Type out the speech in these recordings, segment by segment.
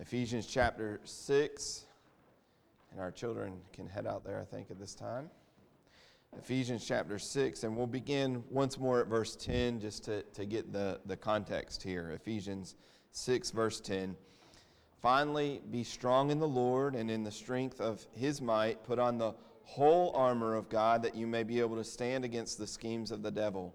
Ephesians chapter 6. And our children can head out there, I think, at this time. Ephesians chapter 6, and we'll begin once more at verse 10 just to, to get the, the context here. Ephesians 6, verse 10. Finally, be strong in the Lord and in the strength of his might. Put on the whole armor of God that you may be able to stand against the schemes of the devil.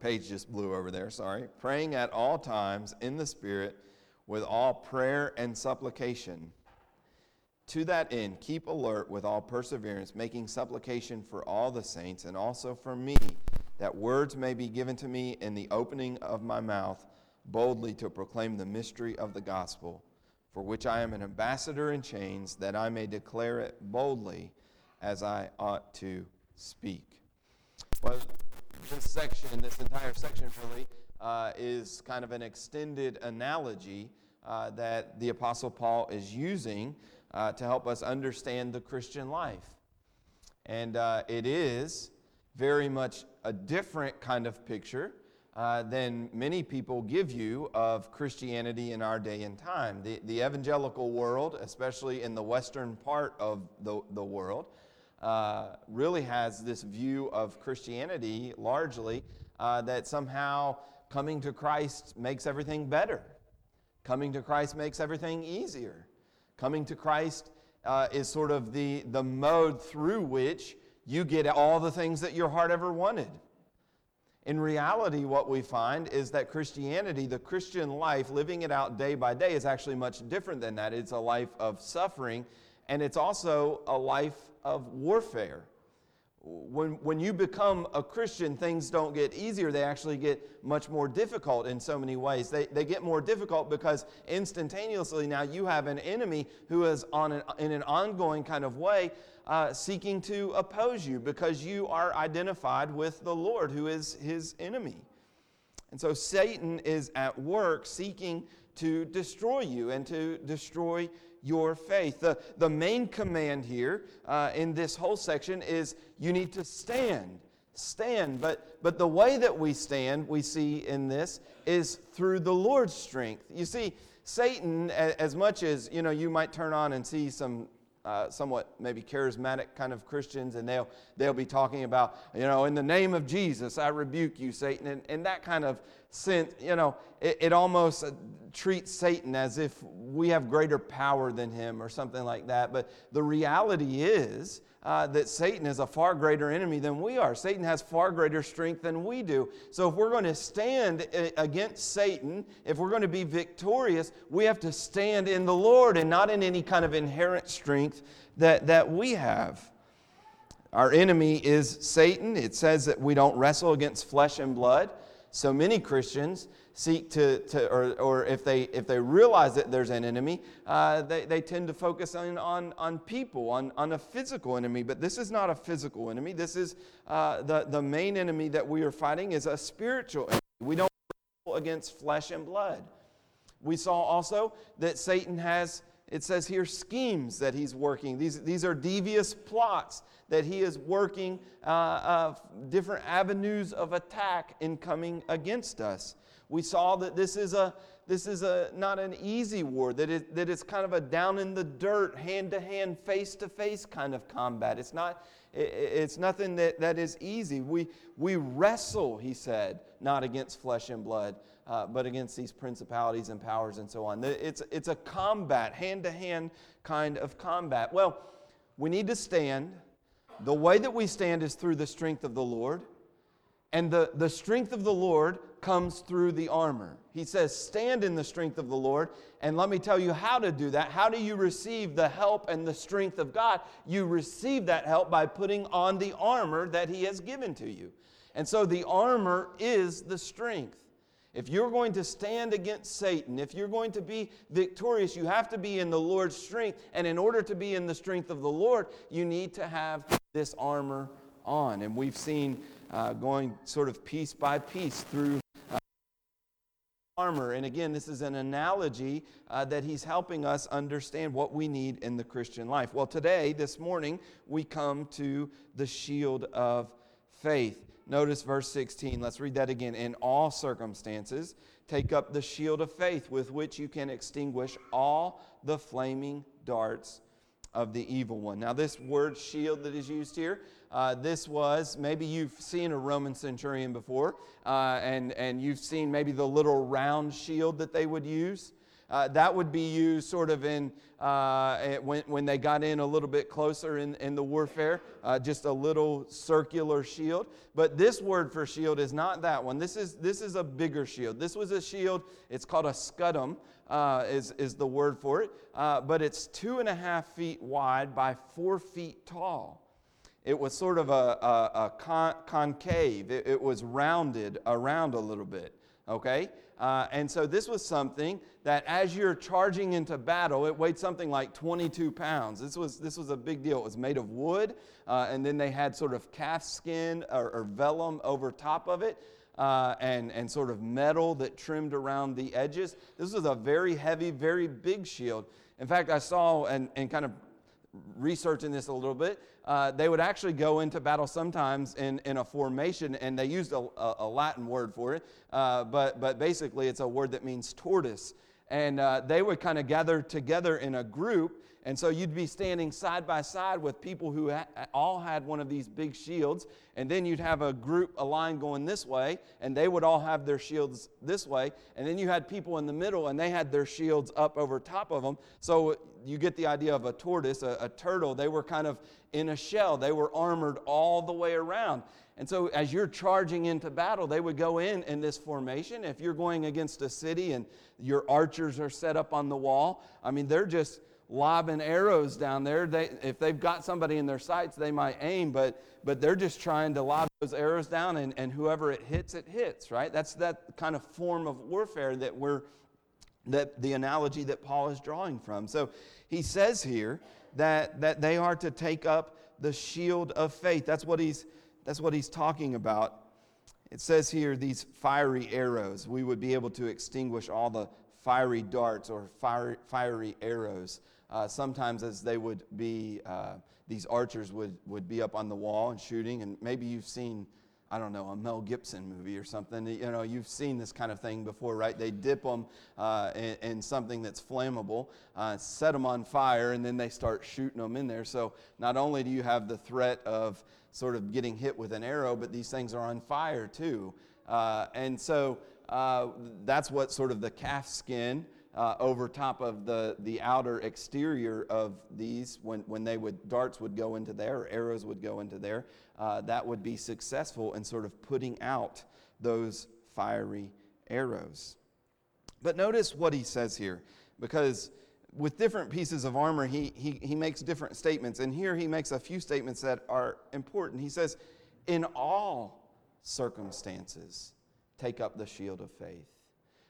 page just blew over there, sorry. Praying at all times in the Spirit with all prayer and supplication. To that end, keep alert with all perseverance, making supplication for all the saints and also for me, that words may be given to me in the opening of my mouth, boldly to proclaim the mystery of the gospel, for which I am an ambassador in chains, that I may declare it boldly as I ought to speak. Well, this section, this entire section really, uh, is kind of an extended analogy uh, that the Apostle Paul is using uh, to help us understand the Christian life. And uh, it is very much a different kind of picture uh, than many people give you of Christianity in our day and time. The, the evangelical world, especially in the western part of the, the world, uh, really has this view of Christianity largely uh, that somehow coming to Christ makes everything better. Coming to Christ makes everything easier. Coming to Christ uh, is sort of the, the mode through which you get all the things that your heart ever wanted. In reality, what we find is that Christianity, the Christian life, living it out day by day, is actually much different than that. It's a life of suffering, and it's also a life of warfare. When, when you become a Christian, things don't get easier. They actually get much more difficult in so many ways. They, they get more difficult because instantaneously now you have an enemy who is on an, in an ongoing kind of way uh, seeking to oppose you because you are identified with the Lord who is his enemy. And so Satan is at work seeking to destroy you and to destroy your faith. The, the main command here uh, in this whole section is you need to stand. Stand. But, but the way that we stand, we see in this, is through the Lord's strength. You see, Satan, as much as you know, you might turn on and see some uh, somewhat maybe charismatic kind of Christians, and they'll they'll be talking about you know in the name of Jesus I rebuke you Satan, and, and that kind of sense you know it, it almost uh, treats Satan as if we have greater power than him or something like that. But the reality is uh, that Satan is a far greater enemy than we are. Satan has far greater strength than we do. So if we're going to stand against Satan, if we're going to be victorious, we have to stand in the Lord and not in any kind of inherent strength that, that we have. Our enemy is Satan. It says that we don't wrestle against flesh and blood. So many Christians seek to, to or, or if, they, if they realize that there's an enemy, uh, they, they tend to focus on, on, on people, on, on a physical enemy. But this is not a physical enemy. This is uh, the, the main enemy that we are fighting is a spiritual enemy. We don't against flesh and blood. We saw also that Satan has, it says here, schemes that he's working. These, these are devious plots that he is working, uh, uh, different avenues of attack in coming against us. We saw that this is a this is a not an easy war that it, that it's kind of a down in the dirt hand to hand face to face kind of combat it's not it, it's nothing that, that is easy we we wrestle he said not against flesh and blood uh, but against these principalities and powers and so on it's it's a combat hand to hand kind of combat well we need to stand the way that we stand is through the strength of the Lord. And the, the strength of the Lord comes through the armor. He says, Stand in the strength of the Lord. And let me tell you how to do that. How do you receive the help and the strength of God? You receive that help by putting on the armor that He has given to you. And so the armor is the strength. If you're going to stand against Satan, if you're going to be victorious, you have to be in the Lord's strength. And in order to be in the strength of the Lord, you need to have this armor on. And we've seen uh, going sort of piece by piece through uh, armor. And again, this is an analogy uh, that he's helping us understand what we need in the Christian life. Well, today, this morning, we come to the shield of faith. Notice verse 16. Let's read that again. In all circumstances, take up the shield of faith with which you can extinguish all the flaming darts of the evil one. Now, this word shield that is used here, uh, this was maybe you've seen a Roman centurion before, uh, and, and you've seen maybe the little round shield that they would use. Uh, that would be used sort of in uh, when, when they got in a little bit closer in, in the warfare, uh, just a little circular shield. But this word for shield is not that one. This is, this is a bigger shield. This was a shield, it's called a scutum, uh, is, is the word for it. Uh, but it's two and a half feet wide by four feet tall. It was sort of a, a, a con- concave, it, it was rounded around a little bit okay? Uh, and so this was something that as you're charging into battle, it weighed something like 22 pounds. This was, this was a big deal. It was made of wood, uh, and then they had sort of calf skin or, or vellum over top of it. Uh, and, and sort of metal that trimmed around the edges. This was a very heavy, very big shield. In fact, I saw and, and kind of researching this a little bit, uh, they would actually go into battle sometimes in, in a formation, and they used a, a Latin word for it, uh, but, but basically it's a word that means tortoise. And uh, they would kind of gather together in a group, and so you'd be standing side by side with people who ha- all had one of these big shields, and then you'd have a group, a line going this way, and they would all have their shields this way, and then you had people in the middle, and they had their shields up over top of them. So you get the idea of a tortoise, a, a turtle. They were kind of in a shell, they were armored all the way around. And so, as you're charging into battle, they would go in in this formation. If you're going against a city and your archers are set up on the wall, I mean, they're just lobbing arrows down there. They, if they've got somebody in their sights, they might aim, but, but they're just trying to lob those arrows down, and, and whoever it hits, it hits, right? That's that kind of form of warfare that we're, that the analogy that Paul is drawing from. So he says here that, that they are to take up the shield of faith. That's what he's, that's what he's talking about. It says here, these fiery arrows. We would be able to extinguish all the fiery darts or fiery, fiery arrows uh, sometimes as they would be, uh, these archers would, would be up on the wall and shooting, and maybe you've seen, I don't know, a Mel Gibson movie or something. You know, you've seen this kind of thing before, right? They dip them uh, in, in, something that's flammable, uh, set them on fire, and then they start shooting them in there. So not only do you have the threat of sort of getting hit with an arrow, but these things are on fire too. Uh, and so uh, that's what sort of the calf skin uh, over top of the, the outer exterior of these when, when they would darts would go into there or arrows would go into there uh, that would be successful in sort of putting out those fiery arrows. But notice what he says here because with different pieces of armor he, he, he makes different statements. And here he makes a few statements that are important. He says in all circumstances take up the shield of faith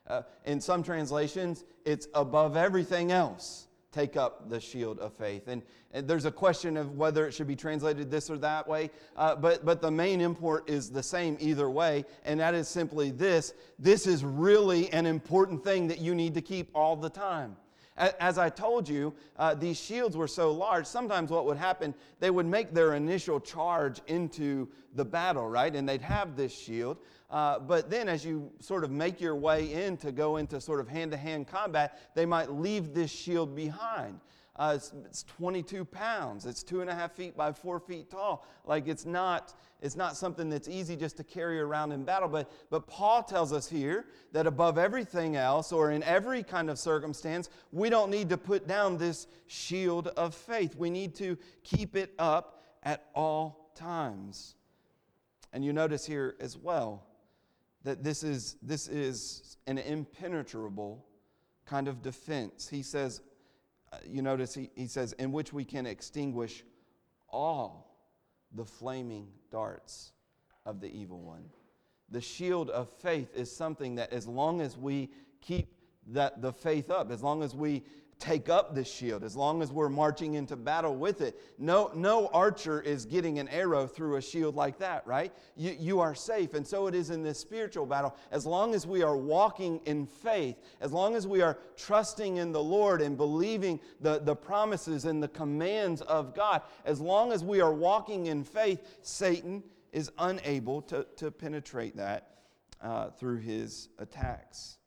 uh, in some translations, it's above everything else. Take up the shield of faith. And, and there's a question of whether it should be translated this or that way, uh, but, but the main import is the same either way, and that is simply this this is really an important thing that you need to keep all the time. As I told you, uh, these shields were so large, sometimes what would happen, they would make their initial charge into the battle, right? And they'd have this shield. Uh, but then, as you sort of make your way in to go into sort of hand to hand combat, they might leave this shield behind. Uh, it's, it's, 22 pounds. It's two and a half feet by four feet tall. Like it's not, it's not something that's easy just to carry around in battle. But, but Paul tells us here that above everything else, or in every kind of circumstance, we don't need to put down this shield of faith. We need to keep it up at all times. And you notice here as well that this is, this is an impenetrable kind of defense. He says, uh, you notice he, he says, in which we can extinguish all the flaming darts of the evil one. The shield of faith is something that, as long as we keep that, the faith up, as long as we take up the shield as long as we're marching into battle with it. No, no archer is getting an arrow through a shield like that, right? You, you are safe. And so it is in this spiritual battle. As long as we are walking in faith, as long as we are trusting in the Lord and believing the, the promises and the commands of God, as long as we are walking in faith, Satan is unable to, to penetrate that uh, through his attacks.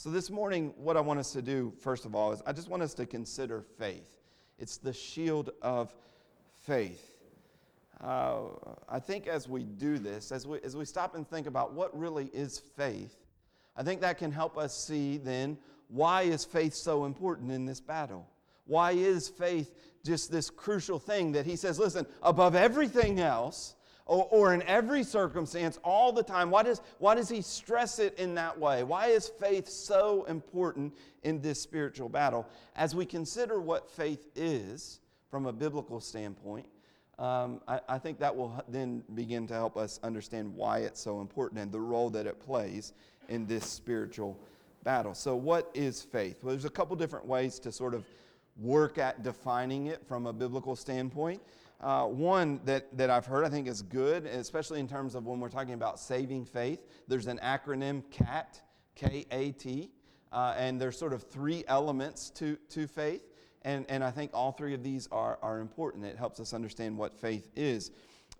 So, this morning, what I want us to do, first of all, is I just want us to consider faith. It's the shield of faith. Uh, I think as we do this, as we, as we stop and think about what really is faith, I think that can help us see then why is faith so important in this battle? Why is faith just this crucial thing that he says, listen, above everything else, or, or in every circumstance all the time. Why does, why does he stress it in that way? Why is faith so important in this spiritual battle? As we consider what faith is from a biblical standpoint, um, I, I, think that will then begin to help us understand why it's so important and the role that it plays in this spiritual battle. So, what is faith? Well, there's a couple different ways to sort of work at defining it from a biblical standpoint. Uh, one that, that I've heard I think is good, especially in terms of when we're talking about saving faith. There's an acronym CAT, K A T, uh, and there's sort of three elements to, to faith. And, and I think all three of these are, are important. It helps us understand what faith is.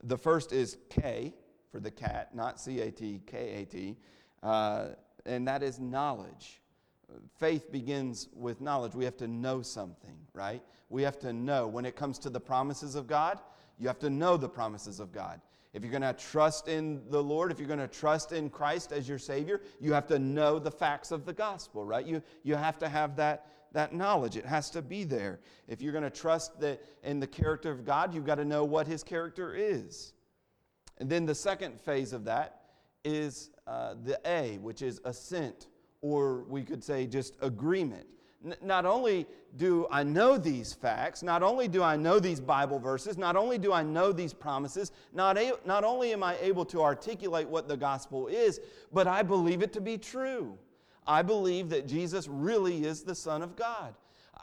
The first is K for the cat, not C A T, K A T, uh, and that is knowledge faith begins with knowledge. We have to know something, right? We have to know. When it comes to the promises of God, you have to know the promises of God. If you're going to trust in the Lord, if you're going to trust in Christ as your Savior, you have to know the facts of the gospel, right? You, you have to have that, that knowledge. It has to be there. If you're going to trust that in the character of God, you've got to know what His character is. And then the second phase of that is uh, the A, which is assent or we could say just agreement. Not only do I know these facts, not only do I know these Bible verses, not only do I know these promises, not, a- not only am I able to articulate what the gospel is, but I believe it to be true. I believe that Jesus really is the Son of God.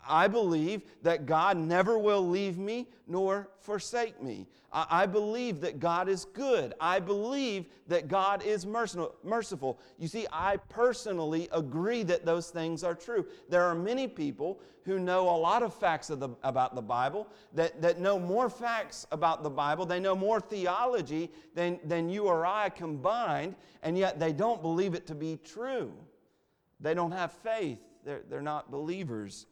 I believe that God never will leave me nor forsake me. I, believe that God is good. I believe that God is merciful. You see, I personally agree that those things are true. There are many people who know a lot of facts of the, about the Bible, that, that know more facts about the Bible, they know more theology than, than you or I combined, and yet they don't believe it to be true. They don't have faith, they're, they're not believers.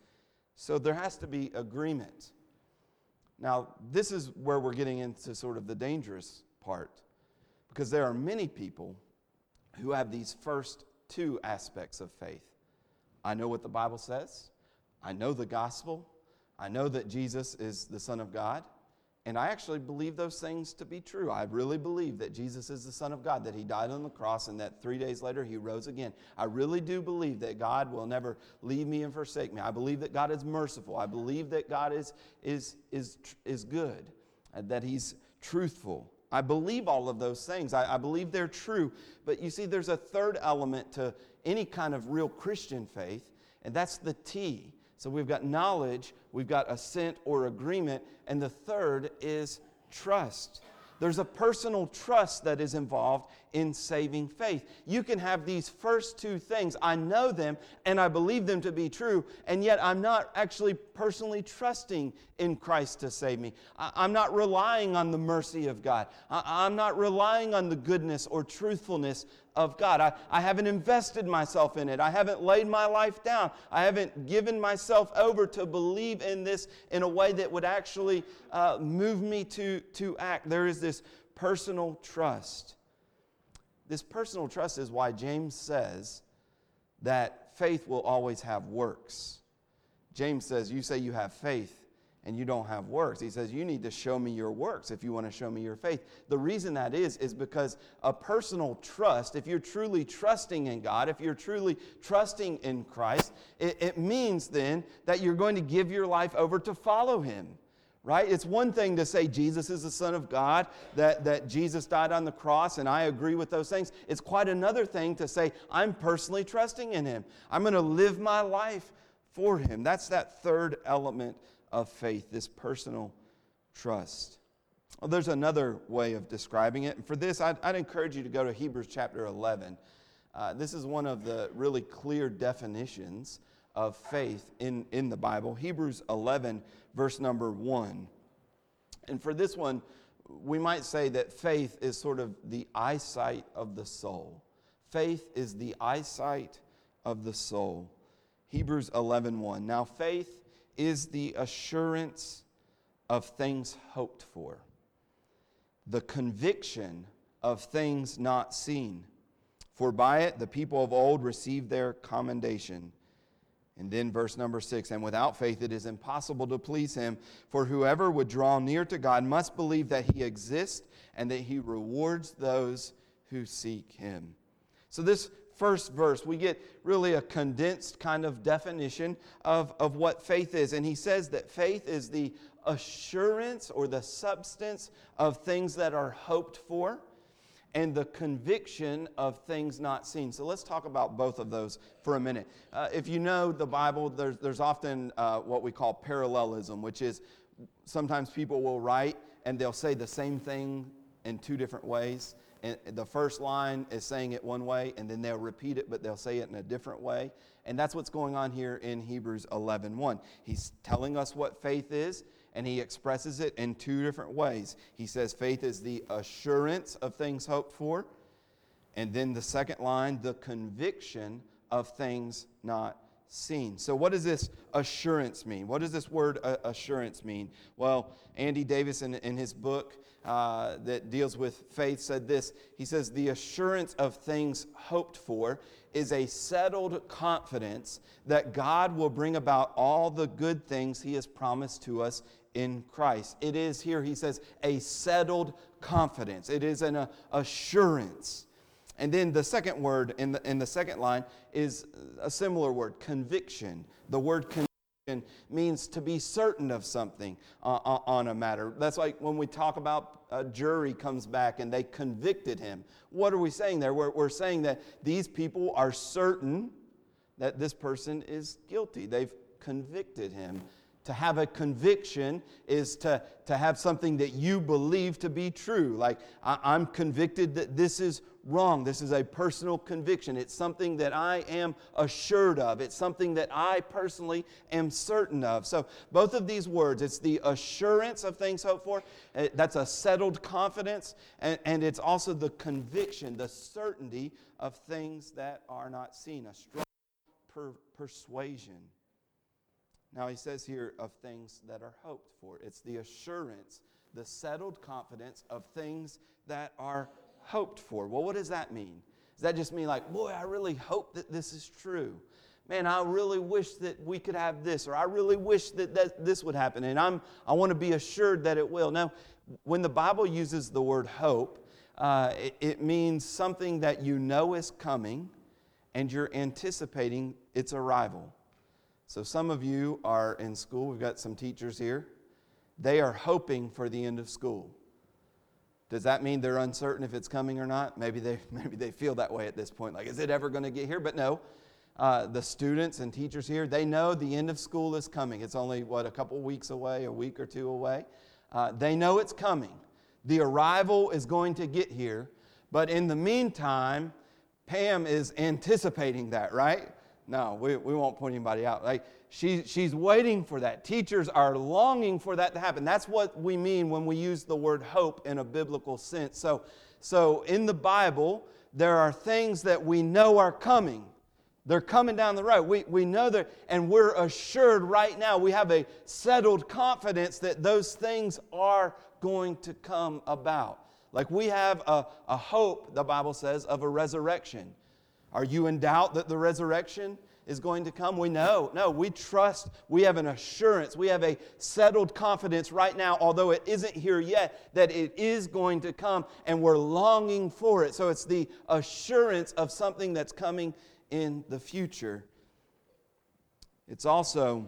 So there has to be agreement. Now, this is where we're getting into sort of the dangerous part because there are many people who have these first two aspects of faith. I know what the Bible says, I know the gospel, I know that Jesus is the Son of God, and I actually believe those things to be true. I really believe that Jesus is the Son of God, that He died on the cross, and that three days later He rose again. I really do believe that God will never leave me and forsake me. I believe that God is merciful. I believe that God is, is, is, is good, uh, that He's truthful. I believe all of those things. I, I believe they're true. But you see, there's a third element to any kind of real Christian faith, and that's the T. So we've got knowledge, we've got assent or agreement, and the third is trust. There's a personal trust that is involved in saving faith. You can have these first two things. I know them and I believe them to be true, and yet I'm not actually personally trusting in Christ to save me. I'm not relying on the mercy of God. I'm not relying on the goodness or truthfulness of God. I, I haven't invested myself in it. I haven't laid my life down. I haven't given myself over to believe in this in a way that would actually uh, move me to, to act. There is this personal trust. This personal trust is why James says that faith will always have works. James says, You say you have faith, and you don't have works. He says, You need to show me your works if you want to show me your faith. The reason that is, is because a personal trust, if you're truly trusting in God, if you're truly trusting in Christ, it, it means then that you're going to give your life over to follow Him. Right? It's one thing to say Jesus is the Son of God, that, that Jesus died on the cross, and I agree with those things. It's quite another thing to say, I'm personally trusting in Him. I'm going to live my life for Him. That's that third element of faith, this personal trust. Well, there's another way of describing it. And for this, I'd, I'd encourage you to go to Hebrews chapter 11. Uh, this is one of the really clear definitions of faith in, in the Bible. Hebrews 11, verse number 1. And for this one, we might say that faith is sort of the eyesight of the soul. Faith is the eyesight of the soul. Hebrews 11, 1. Now, faith is the assurance of things hoped for, the conviction of things not seen. For by it the people of old received their commendation. And then verse number six, and without faith it is impossible to please him, for whoever would draw near to God must believe that he exists and that he rewards those who seek him. So, this first verse, we get really a condensed kind of definition of, of what faith is. And he says that faith is the assurance or the substance of things that are hoped for and the conviction of things not seen. So let's talk about both of those for a minute. Uh, if you know the Bible, there's, there's often uh, what we call parallelism, which is sometimes people will write and they'll say the same thing in two different ways and the first line is saying it one way, and then they'll repeat it, but they'll say it in a different way. And that's what's going on here in Hebrews 11 1. He's telling us what faith is, and he expresses it in two different ways. He says faith is the assurance of things hoped for, and then the second line, the conviction of things not seen. So, what does this assurance mean? What does this word uh, assurance mean? Well, Andy Davis, in, in his book uh, that deals with faith, said this. He says, The assurance of things hoped for is a settled confidence that God will bring about all the good things he has promised to us in Christ. It is here, he says, a settled confidence, it is an uh, assurance. And then the second word in the, in the second line is a similar word, conviction. The word conviction means to be certain of something uh, uh, on a matter. That's like when we talk about a jury comes back and they convicted him. What are we saying there? We're, we're saying that these people are certain that this person is guilty. They've convicted him. To have a conviction is to, to have something that you believe to be true. Like, I, I'm convicted that this is wrong. This is a personal conviction. It's something that I am assured of. It's something that I personally am certain of. So, both of these words, it's the assurance of things hoped for, eh, that's a settled confidence, and, and it's also the conviction, the certainty of things that are not seen, a strong per- persuasion. Now, he says here of things that are hoped for. It's the assurance, the settled confidence of things that are hoped for. Well, what does that mean? Does that just mean like, boy, I really hope that this is true? Man, I really wish that we could have this, or I really wish that, that this would happen, and I'm, I want to be assured that it will. Now, when the Bible uses the word hope, uh, it, it means something that you know is coming and you're anticipating its arrival. So, some of you are in school, we've got some teachers here. They are hoping for the end of school. Does that mean they're uncertain if it's coming or not? Maybe they, maybe they feel that way at this point. Like, is it ever going to get here? But no. Uh, the students and teachers here, they know the end of school is coming. It's only, what, a couple weeks away, a week or two away. Uh, they know it's coming. The arrival is going to get here. But in the meantime, Pam is anticipating that, right? No, we, we won't point anybody out. Like, she, she's waiting for that. Teachers are longing for that to happen. That's what we mean when we use the word hope in a biblical sense. So, so in the Bible, there are things that we know are coming. They're coming down the road. We, we know that, and we're assured right now, we have a settled confidence that those things are going to come about. Like we have a, a hope, the Bible says, of a resurrection. Are you in doubt that the resurrection is going to come. We know. No, we trust. We have an assurance. We have a settled confidence right now, although it isn't here yet, that it is going to come and we're longing for it. So it's the assurance of something that's coming in the future. It's also,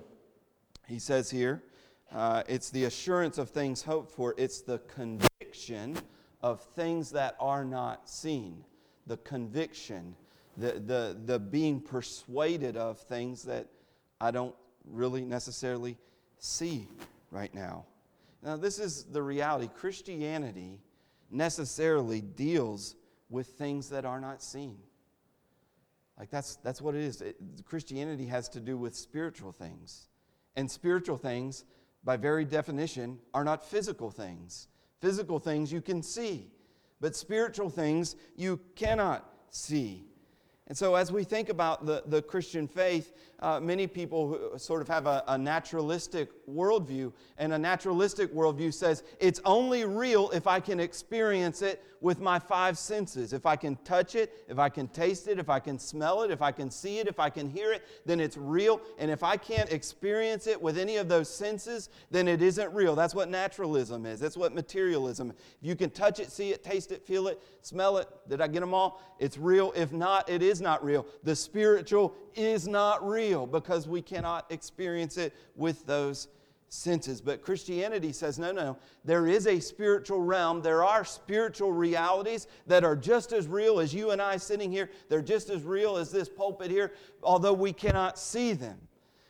he says here, uh, it's the assurance of things hoped for, it's the conviction of things that are not seen. The conviction, the, the, the being persuaded of things that I don't really necessarily see right now. Now, this is the reality. Christianity necessarily deals with things that are not seen. Like that's, that's what it is. It, Christianity has to do with spiritual things. And spiritual things, by very definition, are not physical things. Physical things you can see, but spiritual things you cannot see. And so, as we think about the, the Christian faith, uh, many people sort of have a, a, naturalistic worldview. And a naturalistic worldview says it's only real if I can experience it with my five senses. If I can touch it, if I can taste it, if I can smell it, if I can see it, if I can hear it, then it's real. And if I can't experience it with any of those senses, then it isn't real. That's what naturalism is. That's what materialism. If you can touch it, see it, taste it, feel it, smell it, did I get them all? It's real. If not, it is not real. The spiritual is not real because we cannot experience it with those senses. But Christianity says, no, no, there is a spiritual realm. There are spiritual realities that are just as real as you and I sitting here. They're just as real as this pulpit here, although we cannot see them.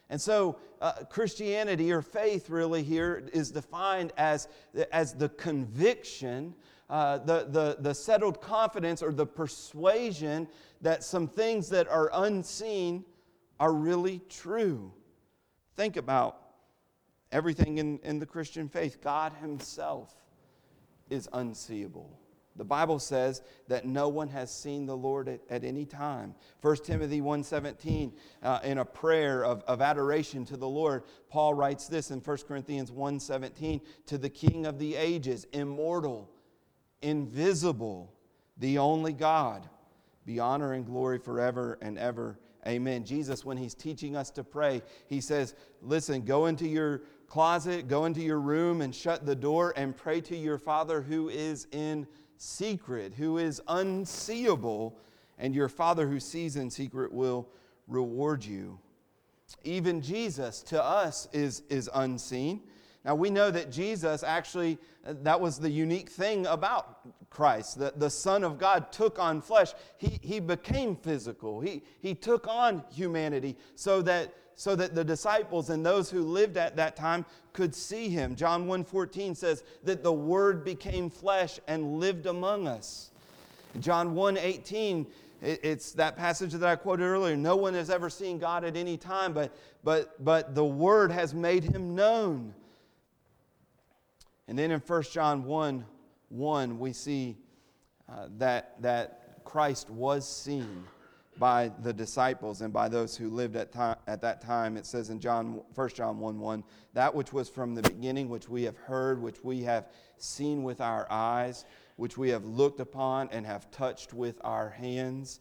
And so, uh, Christianity or faith, really, here is defined as, as the conviction, uh, the, the, the settled confidence, or the persuasion that some things that are unseen are really true. Think about everything in, in the Christian faith. God Himself is unseeable. The Bible says that no one has seen the Lord at, at any time. 1 Timothy 1.17, uh, in a prayer of, of adoration to the Lord, Paul writes this in 1 Corinthians 1.17, to the King of the ages, immortal, invisible, the only God, be honor and glory forever and ever. Amen. Jesus, when he's teaching us to pray, he says, listen, go into your closet, go into your room and shut the door and pray to your Father who is in secret, who is unseeable, and your Father who sees in secret will reward you. Even Jesus to us is, is unseen. Now we know that Jesus actually, uh, that was the unique thing about Christ. that the Son of God took on flesh. He, he became physical. He, he took on humanity so that so that the disciples and those who lived at that time could see him. John 1:14 says that the word became flesh and lived among us. John 1:18 it's that passage that I quoted earlier. No one has ever seen God at any time, but, but, but the Word has made him known. And then in 1 John 1 1, we see uh, that, that Christ was seen by the disciples and by those who lived at, time, at that time. It says in John, 1 John 1 1, that which was from the beginning, which we have heard, which we have seen with our eyes, which we have looked upon and have touched with our hands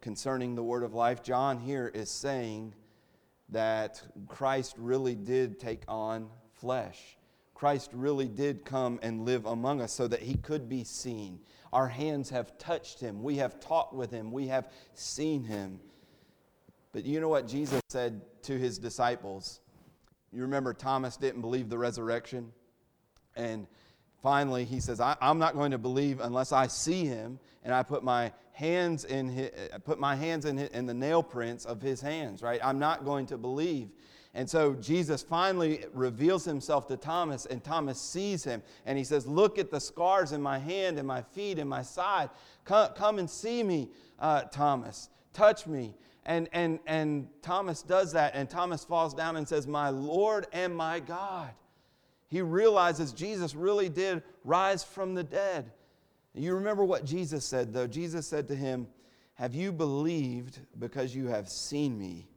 concerning the word of life. John here is saying that Christ really did take on flesh. Christ really did come and live among us so that he could be seen our hands have touched him. We have talked with him. We have seen him. But you know what Jesus said to his disciples? You remember Thomas didn't believe the resurrection? And finally, he says, I, am not going to believe unless I see him and I put my hands in his, put my hands in, his, in the nail prints of his hands, right? I'm not going to believe. And so Jesus finally reveals himself to Thomas, and Thomas sees him. And he says, Look at the scars in my hand and my feet and my side. Come, come and see me, uh, Thomas. Touch me. And, and, and Thomas does that, and Thomas falls down and says, My Lord and my God. He realizes Jesus really did rise from the dead. You remember what Jesus said, though. Jesus said to him, Have you believed because you have seen me?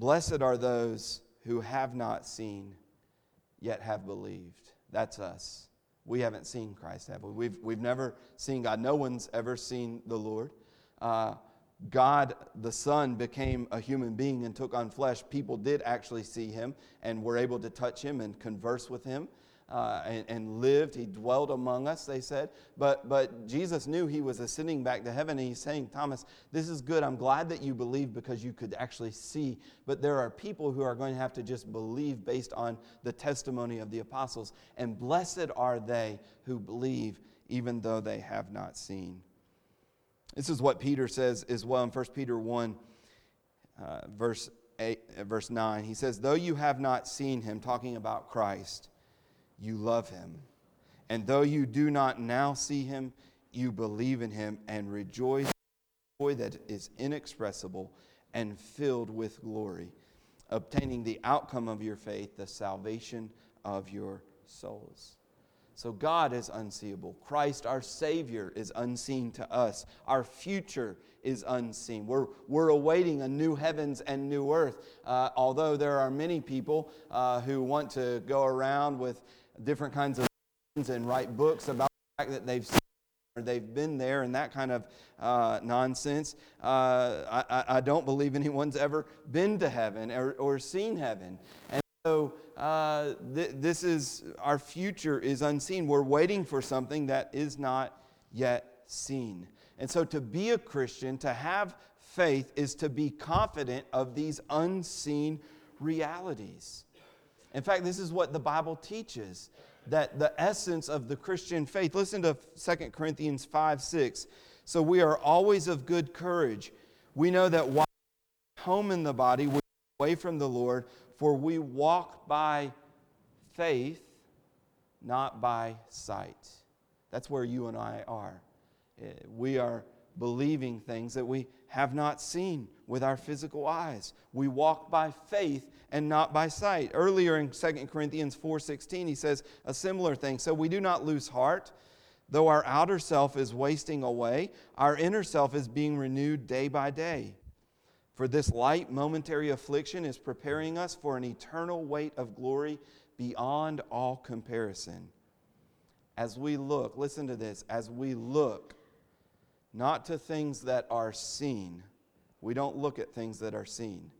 Blessed are those who have not seen, yet have believed. That's us. We haven't seen Christ, have we? We've, we've never seen God. No one's ever seen the Lord. Uh, God the Son became a human being and took on flesh, people did actually see him and were able to touch him and converse with him uh, and, and, lived. He dwelled among us, they said. But, but Jesus knew he was ascending back to heaven, and he's saying, Thomas, this is good. I'm glad that you believe because you could actually see. But there are people who are going to have to just believe based on the testimony of the apostles. And blessed are they who believe, even though they have not seen. This is what Peter says as well in 1 Peter 1, uh, verse, 8, uh, verse 9. He says, Though you have not seen him, talking about Christ, you love him. And though you do not now see him, you believe in him and rejoice joy that is inexpressible and filled with glory, obtaining the outcome of your faith, the salvation of your souls. So God is unseeable. Christ, our Savior, is unseen to us. Our future is unseen. We're, we're awaiting a new heavens and new earth. Uh, although there are many people uh, who want to go around with different kinds of and write books about the fact that they've seen or they've been there and that kind of uh, nonsense. Uh, I, I, don't believe anyone's ever been to heaven or, or seen heaven. And so uh, th- this is our future is unseen. We're waiting for something that is not yet seen. And so to be a Christian, to have faith, is to be confident of these unseen realities. In fact, this is what the Bible teaches that the essence of the Christian faith. Listen to 2 Corinthians 5 6. So we are always of good courage. We know that while home in the body, we're away from the Lord, for we walk by faith, not by sight. That's where you and I are. Eh, we are believing things that we have not seen with our physical eyes. We walk by faith and not by sight. Earlier in 2 Corinthians 4:16 he says a similar thing. So we do not lose heart, though our outer self is wasting away, our inner self is being renewed day by day. For this light momentary affliction is preparing us for an eternal weight of glory beyond all comparison. As we look, listen to this, as we look not to things that are seen. We don't look at things that are seen,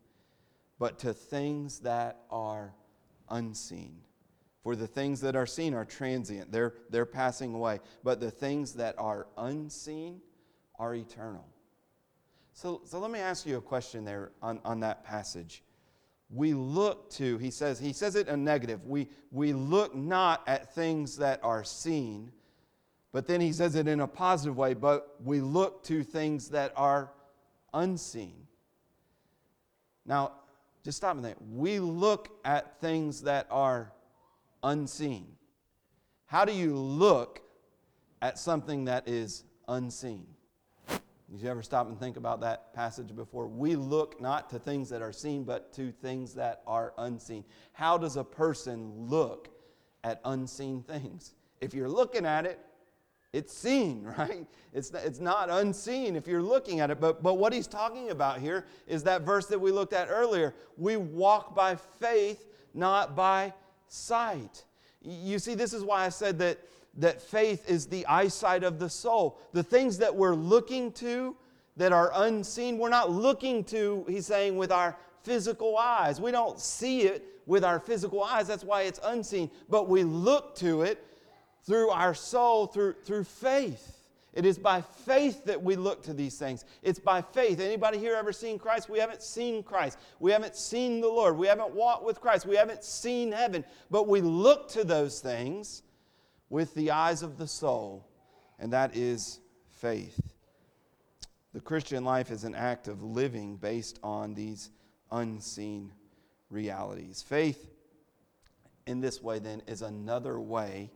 but to things that are unseen. For the things that are seen are transient, they're, they're passing away. But the things that are unseen are eternal. So, so let me ask you a question there on, on that passage. We look to, he says, he says it in negative. We, we look not at things that are seen, but then he says it in a positive way, but we look to things that are unseen. Now, just stop and think. We look at things that are unseen. How do you look at something that is unseen? Did you ever stop and think about that passage before? We look not to things that are seen, but to things that are unseen. How does a person look at unseen things? If you're looking at it, it's seen, right? It's, it's not unseen if you're looking at it. But, but what he's talking about here is that verse that we looked at earlier. We walk by faith, not by sight. You see, this is why I said that, that faith is the eyesight of the soul. The things that we're looking to that are unseen, we're not looking to, he's saying, with our physical eyes. We don't see it with our physical eyes. That's why it's unseen. But we look to it through our soul, through, through faith. It is by faith that we look to these things. It's by faith. Anybody here ever seen Christ? We haven't seen Christ. We haven't seen the Lord. We haven't walked with Christ. We haven't seen heaven. But we look to those things with the eyes of the soul, and that is faith. The Christian life is an act of living based on these unseen realities. Faith, in this way, then, is another way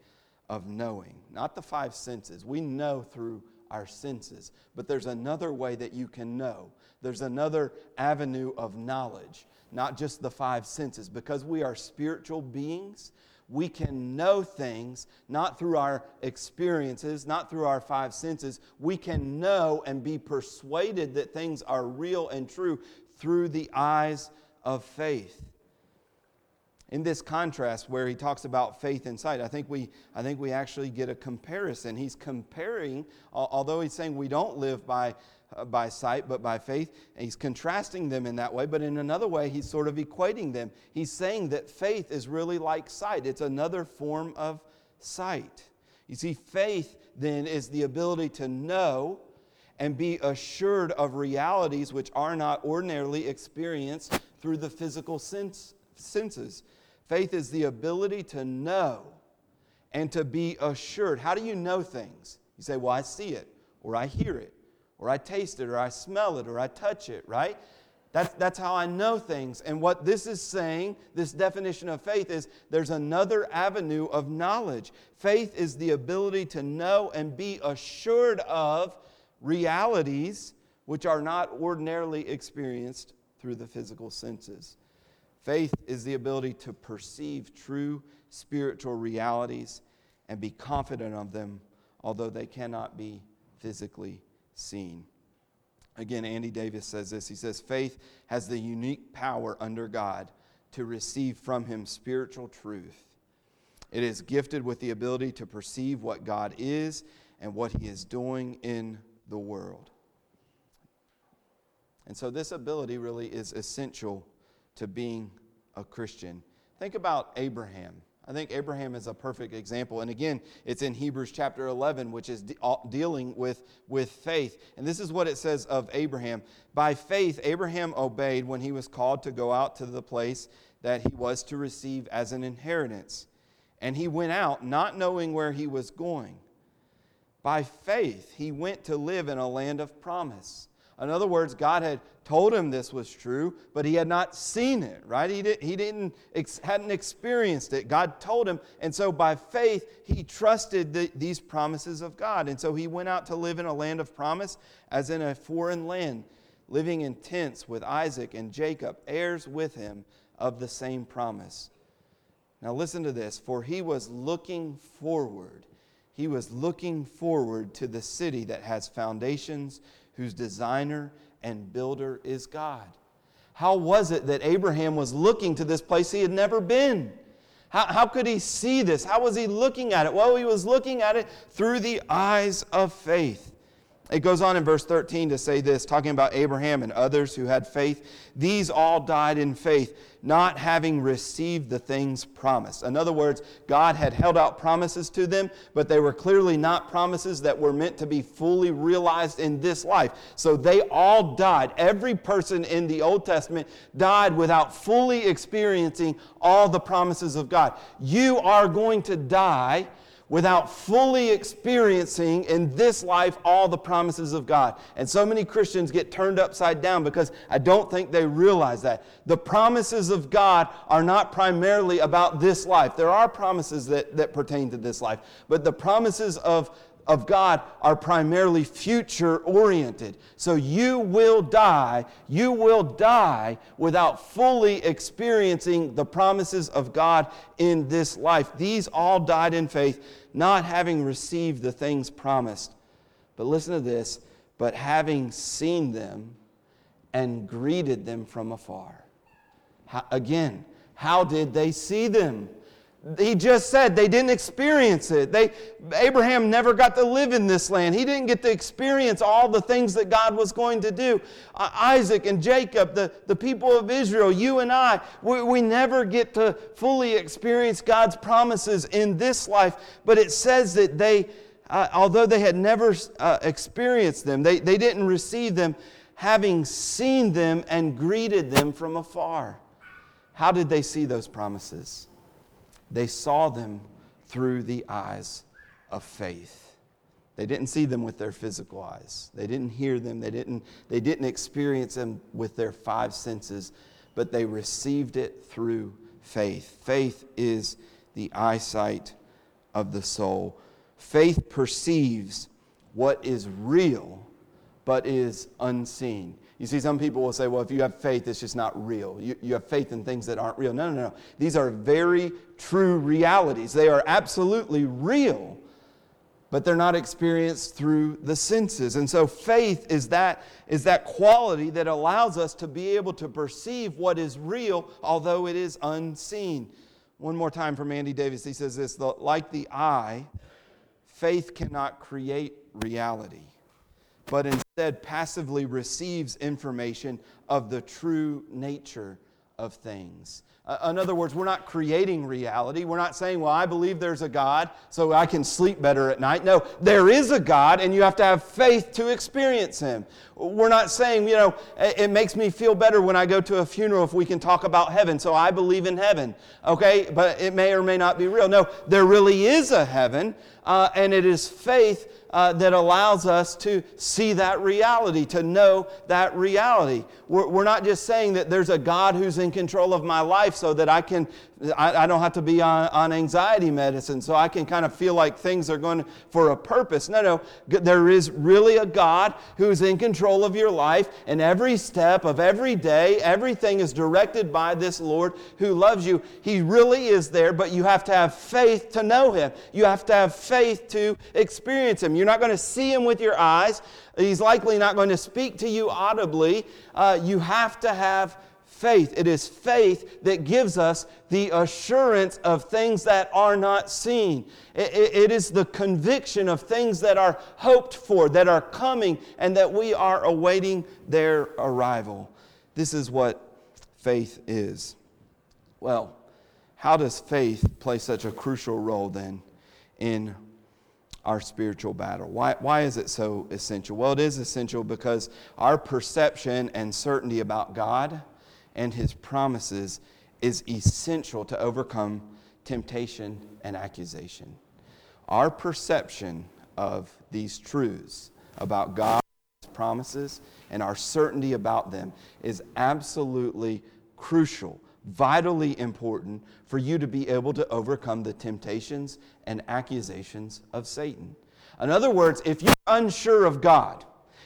of knowing, not the five senses. We know through our senses, but there's another way that you can know. There's another avenue of knowledge, not just the five senses. Because we are spiritual beings, we can know things not through our experiences, not through our five senses. We can know and be persuaded that things are real and true through the eyes of faith. In this contrast where he talks about faith and sight, I think we, I think we actually get a comparison. He's comparing, although he's saying we don't live by, uh, by sight but by faith, he's contrasting them in that way, but in another way, he's sort of equating them. He's saying that faith is really like sight, it's another form of sight. You see, faith then is the ability to know and be assured of realities which are not ordinarily experienced through the physical sense, senses. Faith is the ability to know and to be assured. How do you know things? You say, Well, I see it, or I hear it, or I taste it, or I smell it, or I touch it, right? That's, that's how I know things. And what this is saying, this definition of faith, is there's another avenue of knowledge. Faith is the ability to know and be assured of realities which are not ordinarily experienced through the physical senses. Faith is the ability to perceive true spiritual realities and be confident of them, although they cannot be physically seen. Again, Andy Davis says this. He says, Faith has the unique power under God to receive from Him spiritual truth. It is gifted with the ability to perceive what God is and what He is doing in the world. And so, this ability really is essential to being a Christian. Think about Abraham. I think Abraham is a perfect example. And again, it's in Hebrews chapter 11, which is de- dealing with, with faith. And this is what it says of Abraham. By faith, Abraham obeyed when he was called to go out to the place that he was to receive as an inheritance. And he went out not knowing where he was going. By faith, he went to live in a land of promise. In other words, God had told him this was true, but he had not seen it, right? He, did, he didn't, hadn't experienced it. God told him. And so by faith, he trusted the, these promises of God. And so he went out to live in a land of promise, as in a foreign land, living in tents with Isaac and Jacob, heirs with him of the same promise. Now listen to this. For he was looking forward. He was looking forward to the city that has foundations whose designer and builder is God. How was it that Abraham was looking to this place he had never been? How, how could he see this? How was he looking at it? Well, he was looking at it through the eyes of faith. It goes on in verse 13 to say this, talking about Abraham and others who had faith. These all died in faith, not having received the things promised. In other words, God had held out promises to them, but they were clearly not promises that were meant to be fully realized in this life. So they all died. Every person in the Old Testament died without fully experiencing all the promises of God. You are going to die without fully experiencing in this life all the promises of God. And so many Christians get turned upside down because I don't think they realize that. The promises of God are not primarily about this life. There are promises that, that pertain to this life, but the promises of of God are primarily future oriented. So you will die, you will die without fully experiencing the promises of God in this life. These all died in faith, not having received the things promised. But listen to this, but having seen them and greeted them from afar. How, again, how did they see them? He just said they didn't experience it. They, Abraham never got to live in this land. He didn't get to experience all the things that God was going to do. Uh, Isaac and Jacob, the, the people of Israel, you and I, we, we never get to fully experience God's promises in this life. But it says that they, uh, although they had never uh, experienced them, they, they didn't receive them, having seen them and greeted them from afar. How did they see those promises? They saw them through the eyes of faith. They didn't see them with their physical eyes. They didn't hear them. They didn't, they didn't experience them with their five senses, but they received it through faith. Faith is the eyesight of the soul. Faith perceives what is real but is unseen. You see, some people will say, well, if you have faith, it's just not real. You, you have faith in things that aren't real. No, no, no. These are very true realities. They are absolutely real, but they're not experienced through the senses. And so faith is that, is that quality that allows us to be able to perceive what is real, although it is unseen. One more time from Andy Davis. He says this like the eye, faith cannot create reality, but instead passively receives information of the true nature of things. Uh, in other words, we're not creating reality. We're not saying, well, I believe there's a God, so I can sleep better at night. No, there is a God, and you have to have faith to experience Him. We're not saying, you know, it makes me feel better when I go to a funeral if we can talk about heaven, so I believe in heaven. Okay, but it may or may not be real. No, there really is a heaven, uh, and it is faith uh, that allows us to see that reality, to know that reality. We're, we're, not just saying that there's a God who's in control of my life so that I can, I, I don't have to be on, on, anxiety medicine, so I can kind of feel like things are going for a purpose. No, no, there is really a God who's in control of your life, and every step of every day, everything is directed by this Lord who loves you. He really is there, but you have to have faith to know Him. You have to have faith to experience Him. You're not going to see Him with your eyes. He's likely not going to speak to you audibly. Uh, you have to have faith. It is faith that gives us the assurance of things that are not seen. It, it, it is the conviction of things that are hoped for, that are coming, and that we are awaiting their arrival. This is what faith is. Well, how does faith play such a crucial role then in our spiritual battle. Why, why is it so essential? Well, it is essential because our perception and certainty about God and His promises is essential to overcome temptation and accusation. Our perception of these truths about God's promises and our certainty about them is absolutely crucial vitally important for you to be able to overcome the temptations and accusations of Satan. In other words, if you're unsure of God,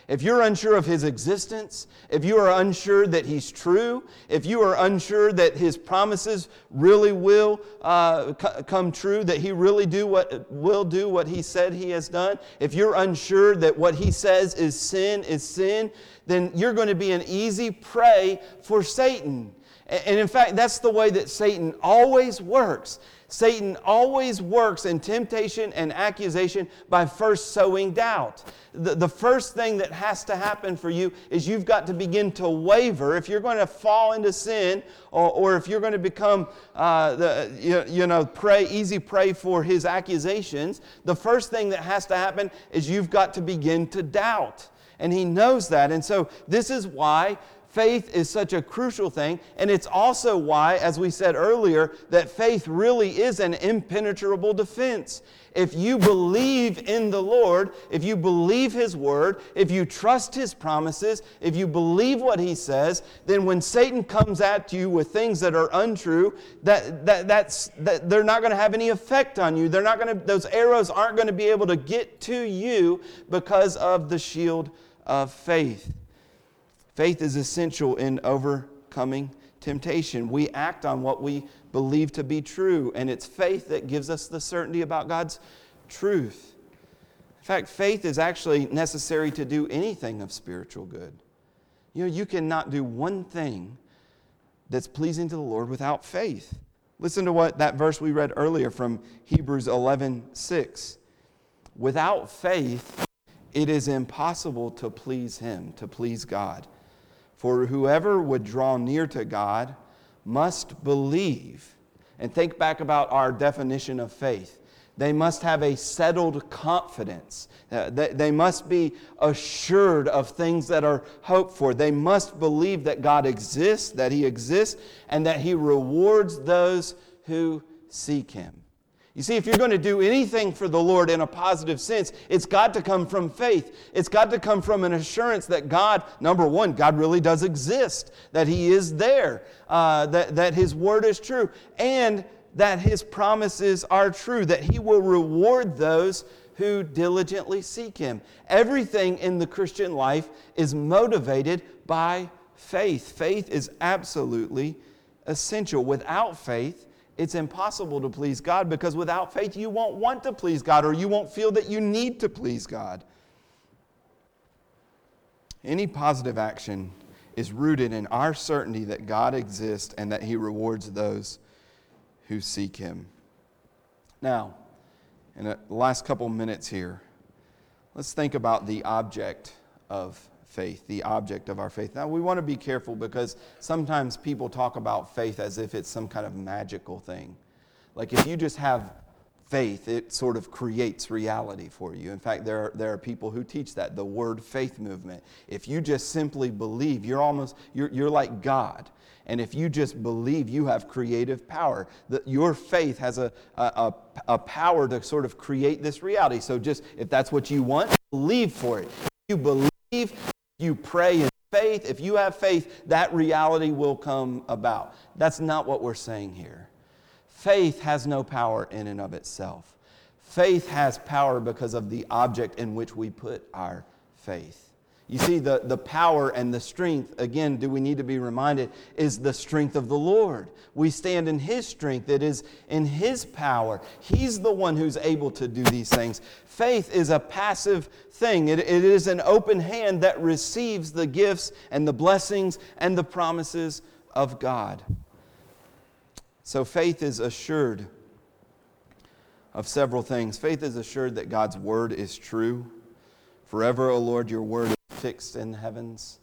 if you're unsure of his existence, if you are unsure that he's true, if you are unsure that his promises really will uh, come true, that he really do what, will do what he said he has done, if you're unsure that what he says is sin is sin, then you're going to be an easy prey for Satan. And in fact, that's the way that Satan always works. Satan always works in temptation and accusation by first sowing doubt. The, the first thing that has to happen for you is you've got to begin to waver. If you're going to fall into sin or, or if you're going to become, uh, the, you, you know, prey, easy prey for his accusations, the first thing that has to happen is you've got to begin to doubt. And he knows that. And so this is why faith is such a crucial thing. And it's also why, as we said earlier, that faith really is an impenetrable defense. If you believe in the Lord, if you believe His word, if you trust His promises, if you believe what He says, then when Satan comes at you with things that are untrue, that, that, that's, that they're not going to have any effect on you. They're not going to, those arrows aren't going to be able to get to you because of the shield of faith. Faith is essential in overcoming temptation. We act on what we believe to be true, and it's faith that gives us the certainty about God's truth. In fact, faith is actually necessary to do anything of spiritual good. You know, you cannot do one thing that's pleasing to the Lord without faith. Listen to what that verse we read earlier from Hebrews 11 6. Without faith, it is impossible to please Him, to please God. For whoever would draw near to God must believe. And think back about our definition of faith. They must have a settled confidence. Uh, they, they must be assured of things that are hoped for. They must believe that God exists, that He exists, and that He rewards those who seek Him. You see, if you're going to do anything for the Lord in a positive sense, it's got to come from faith. It's got to come from an assurance that God, number one, God really does exist, that He is there, uh, that, that His word is true, and that His promises are true, that He will reward those who diligently seek Him. Everything in the Christian life is motivated by faith. Faith is absolutely essential. Without faith, it's impossible to please God because without faith, you won't want to please God or you won't feel that you need to please God. Any positive action is rooted in our certainty that God exists and that He rewards those who seek him. Now, in the last couple minutes here, let's think about the object of faith, the object of our faith. Now, we want to be careful because sometimes people talk about faith as if it's some kind of magical thing. Like if you just have faith, it sort of creates reality for you. In fact, there are, there are people who teach that, the word faith movement. If you just simply believe, you're almost, you're, you're like God. And if you just believe, you have creative power. That your faith has a, a, a power to sort of create this reality. So just, if that's what you want, believe for it. If you believe, you pray in faith, if you have faith, that reality will come about. That's not what we're saying here. Faith has no power in and of itself. Faith has power because of the object in which we put our faith. You see, the, the power and the strength, again, do we need to be reminded, is the strength of the Lord. We stand in His strength, it is in His power. He's the one who's able to do these things. Faith is a passive thing, it, it is an open hand that receives the gifts and the blessings and the promises of God. So faith is assured of several things. Faith is assured that God's word is true. Forever, O Lord, your word fixed in the heavens.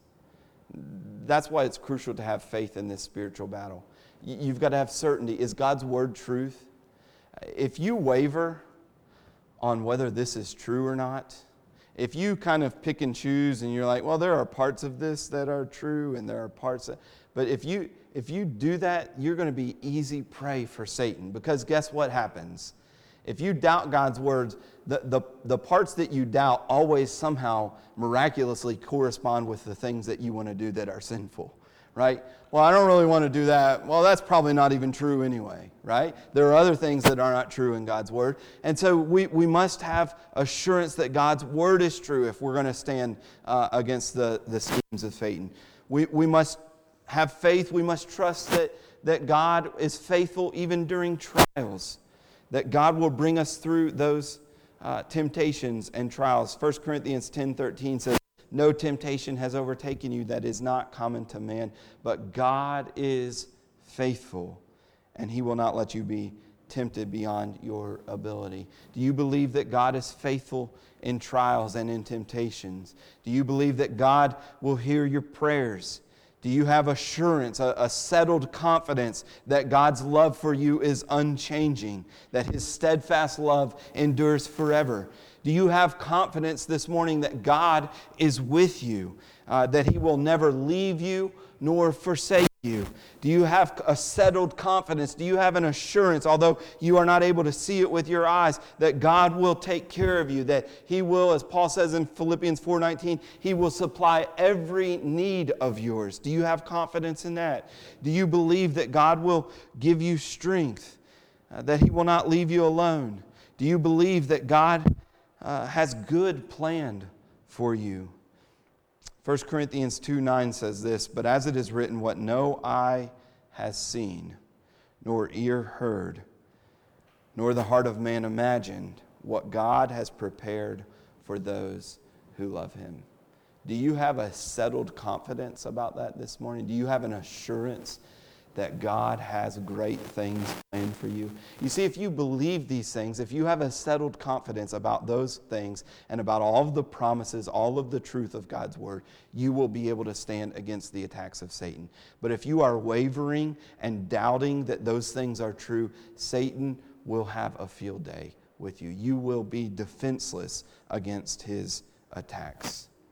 That's why it's crucial to have faith in this spiritual battle. You've got to have certainty. Is God's word truth? If you waver on whether this is true or not, if you kind of pick and choose and you're like, well, there are parts of this that are true and there are parts that, but if you if you do that, you're going to be easy prey for Satan because guess what happens? If you doubt God's words, the, the, the parts that you doubt always somehow miraculously correspond with the things that you want to do that are sinful, right? Well, I don't really want to do that. Well, that's probably not even true anyway, right? There are other things that are not true in God's word. And so we, we must have assurance that God's word is true if we're going to stand uh, against the, the schemes of Satan. We, we must have faith. We must trust that, that God is faithful even during trials that God will bring us through those uh, temptations and trials. 1 Corinthians 10:13 says, "No temptation has overtaken you that is not common to man, but God is faithful, and he will not let you be tempted beyond your ability." Do you believe that God is faithful in trials and in temptations? Do you believe that God will hear your prayers? Do you have assurance, a, a, settled confidence that God's love for you is unchanging, that His steadfast love endures forever? Do you have confidence this morning that God is with you, uh, that He will never leave you nor forsake you? Do you have a settled confidence? Do you have an assurance, although you are not able to see it with your eyes, that God will take care of you, that He will, as Paul says in Philippians 4:19, He will supply every need of yours? Do you have confidence in that? Do you believe that God will give you strength, uh, that He will not leave you alone? Do you believe that God uh, has good planned for you? 1 Corinthians 2 9 says this, but as it is written, what no eye has seen, nor ear heard, nor the heart of man imagined, what God has prepared for those who love him. Do you have a settled confidence about that this morning? Do you have an assurance that God has great things planned for you. You see, if you believe these things, if you have a settled confidence about those things and about all of the promises, all of the truth of God's word, you will be able to stand against the attacks of Satan. But if you are wavering and doubting that those things are true, Satan will have a field day with you. You will be defenseless against his attacks.